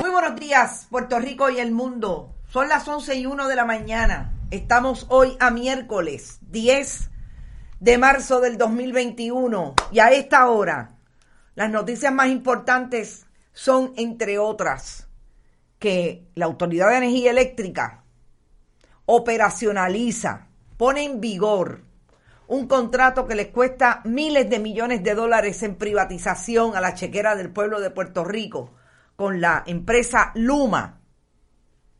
Muy buenos días, Puerto Rico y el mundo. Son las 11 y 1 de la mañana. Estamos hoy a miércoles 10 de marzo del 2021 y a esta hora las noticias más importantes son, entre otras, que la Autoridad de Energía Eléctrica operacionaliza, pone en vigor un contrato que les cuesta miles de millones de dólares en privatización a la chequera del pueblo de Puerto Rico con la empresa Luma,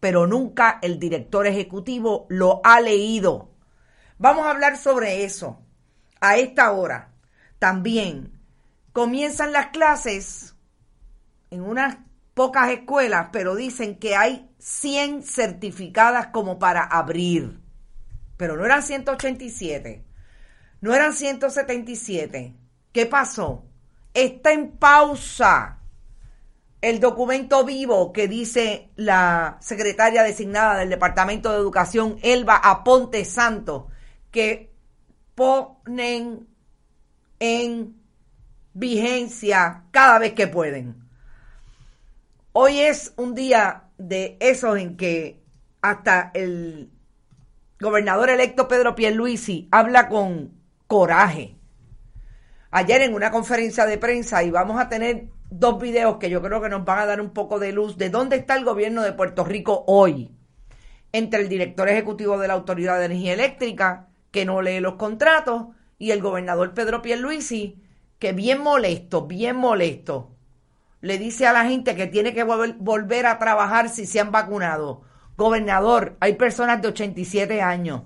pero nunca el director ejecutivo lo ha leído. Vamos a hablar sobre eso a esta hora. También comienzan las clases en unas pocas escuelas, pero dicen que hay 100 certificadas como para abrir, pero no eran 187 no eran 177. ¿Qué pasó? Está en pausa el documento vivo que dice la secretaria designada del Departamento de Educación, Elba Aponte Santo, que ponen en vigencia cada vez que pueden. Hoy es un día de esos en que hasta el gobernador electo Pedro Pierluisi habla con coraje. Ayer en una conferencia de prensa y vamos a tener dos videos que yo creo que nos van a dar un poco de luz de dónde está el gobierno de Puerto Rico hoy. Entre el director ejecutivo de la Autoridad de Energía Eléctrica, que no lee los contratos, y el gobernador Pedro Pierluisi, que bien molesto, bien molesto, le dice a la gente que tiene que volver a trabajar si se han vacunado. Gobernador, hay personas de 87 años,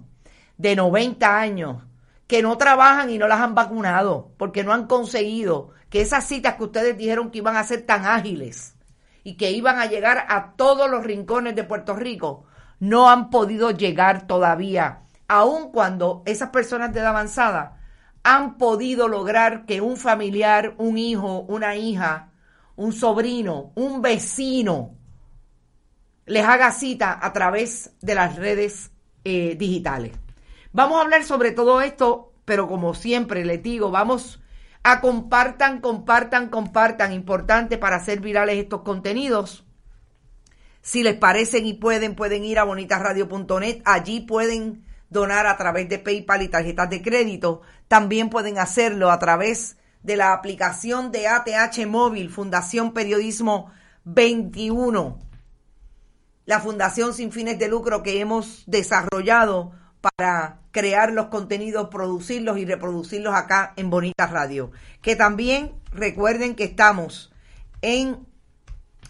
de 90 años, que no trabajan y no las han vacunado porque no han conseguido que esas citas que ustedes dijeron que iban a ser tan ágiles y que iban a llegar a todos los rincones de Puerto Rico, no han podido llegar todavía, aun cuando esas personas de edad avanzada han podido lograr que un familiar, un hijo, una hija, un sobrino, un vecino, les haga cita a través de las redes eh, digitales. Vamos a hablar sobre todo esto, pero como siempre les digo, vamos a compartan, compartan, compartan. Importante para hacer virales estos contenidos. Si les parecen y pueden, pueden ir a bonitasradio.net. Allí pueden donar a través de PayPal y tarjetas de crédito. También pueden hacerlo a través de la aplicación de ATH Móvil, Fundación Periodismo 21. La fundación sin fines de lucro que hemos desarrollado para crear los contenidos, producirlos y reproducirlos acá en Bonita Radio. Que también recuerden que estamos en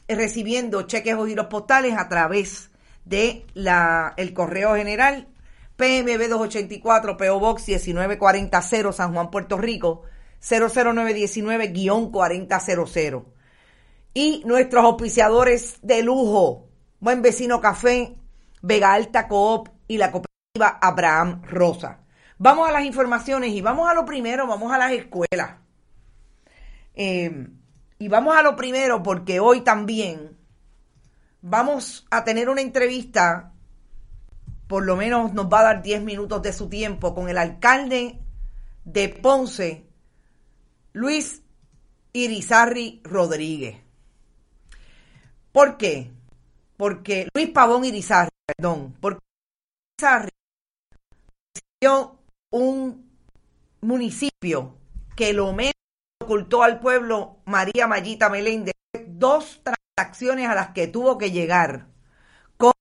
recibiendo cheques o giros postales a través de la, el correo general PMB 284 PO Box 1940 San Juan, Puerto Rico 00919-4000. Y nuestros auspiciadores de lujo, Buen Vecino Café, Vega Alta Coop y la Cooperativa Abraham Rosa. Vamos a las informaciones y vamos a lo primero, vamos a las escuelas. Eh, y vamos a lo primero porque hoy también vamos a tener una entrevista, por lo menos nos va a dar 10 minutos de su tiempo, con el alcalde de Ponce, Luis Irizarri Rodríguez. ¿Por qué? Porque Luis Pavón Irizarri, perdón, porque Irizarri un municipio que lo menos ocultó al pueblo María Mayita Meléndez dos transacciones a las que tuvo que llegar con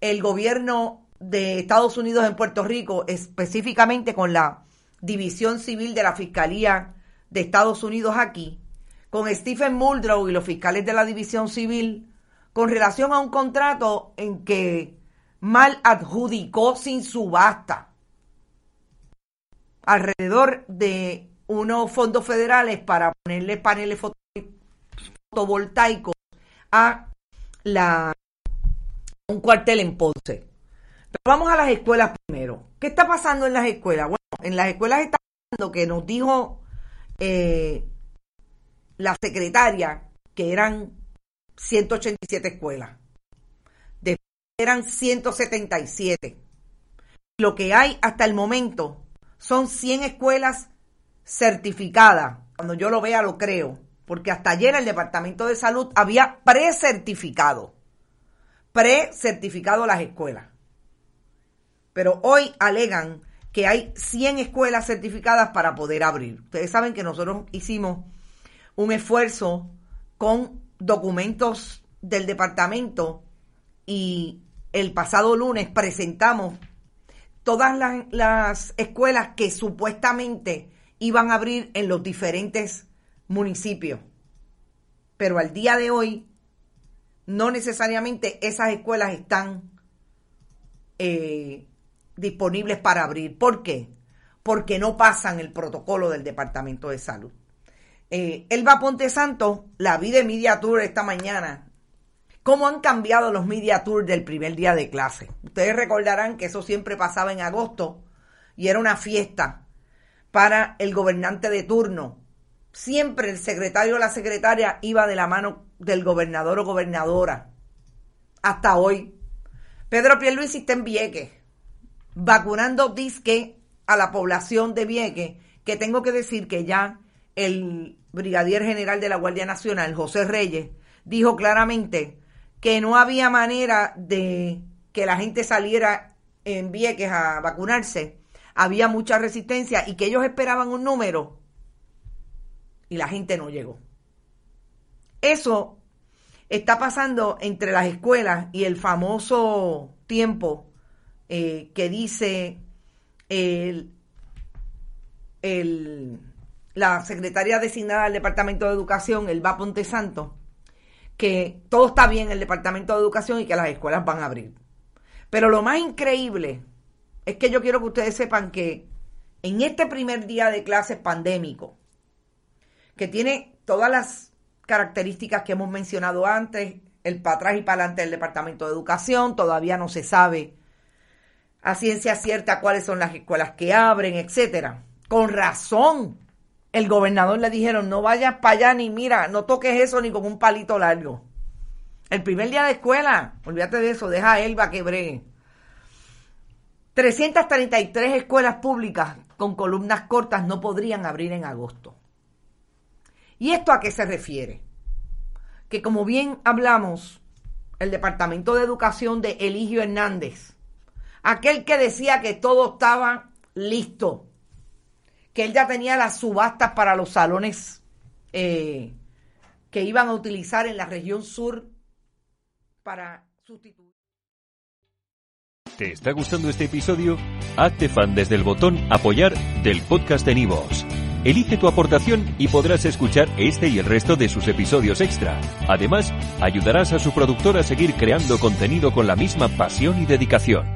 el gobierno de Estados Unidos en Puerto Rico, específicamente con la División Civil de la Fiscalía de Estados Unidos aquí, con Stephen Muldrow y los fiscales de la División Civil, con relación a un contrato en que mal adjudicó sin subasta alrededor de unos fondos federales para ponerle paneles fotovoltaicos a un cuartel en Ponce. Pero vamos a las escuelas primero. ¿Qué está pasando en las escuelas? Bueno, en las escuelas está pasando que nos dijo eh, la secretaria que eran 187 escuelas. Después eran 177. Lo que hay hasta el momento son 100 escuelas certificadas. Cuando yo lo vea lo creo. Porque hasta ayer el Departamento de Salud había precertificado. Precertificado las escuelas. Pero hoy alegan que hay 100 escuelas certificadas para poder abrir. Ustedes saben que nosotros hicimos un esfuerzo con documentos del departamento y el pasado lunes presentamos todas las, escuelas que supuestamente iban a abrir en los diferentes municipios. Pero al día de hoy, no necesariamente esas escuelas están eh, disponibles para abrir. ¿Por qué? Porque no pasan el protocolo del Departamento de Salud. Eh, Elba Ponte Santo, la vi de Media Tour esta mañana. ¿Cómo han cambiado los Media Tours del primer día de clase? Ustedes recordarán que eso siempre pasaba en agosto y era una fiesta para el gobernante de turno. Siempre el secretario o la secretaria iba de la mano del gobernador o gobernadora. Hasta hoy. Pedro Pierluisi está en Vieques, vacunando disque a la población de Vieques, que tengo que decir que ya el brigadier general de la Guardia Nacional, José Reyes, dijo claramente que no había manera de que la gente saliera en Vieques a vacunarse. Había mucha resistencia y que ellos esperaban un número y la gente no llegó. Eso está pasando entre las escuelas y el famoso tiempo eh, que dice el, el la secretaria designada del Departamento de Educación, el Ponte Santo, que todo está bien en el Departamento de Educación y que las escuelas van a abrir. Pero lo más increíble es que yo quiero que ustedes sepan que en este primer día de clases pandémico, que tiene todas las características que hemos mencionado antes, el para atrás y para adelante del Departamento de Educación, todavía no se sabe a ciencia cierta cuáles son las escuelas que abren, etcétera. Con razón, el gobernador le dijeron, no vayas para allá ni mira, no toques eso ni con un palito largo. El primer día de escuela, olvídate de eso, deja a Elba que bregue. 333 escuelas públicas con columnas cortas no podrían abrir en agosto. ¿Y esto a qué se refiere? Que como bien hablamos, el Departamento de Educación de Eligio Hernández, aquel que decía que todo estaba listo, que él ya tenía las subastas para los salones eh, que iban a utilizar en la región sur para sustituir. ¿Te está gustando este episodio? Hazte fan desde el botón apoyar del podcast de Nivos. Elige tu aportación y podrás escuchar este y el resto de sus episodios extra. Además, ayudarás a su productor a seguir creando contenido con la misma pasión y dedicación.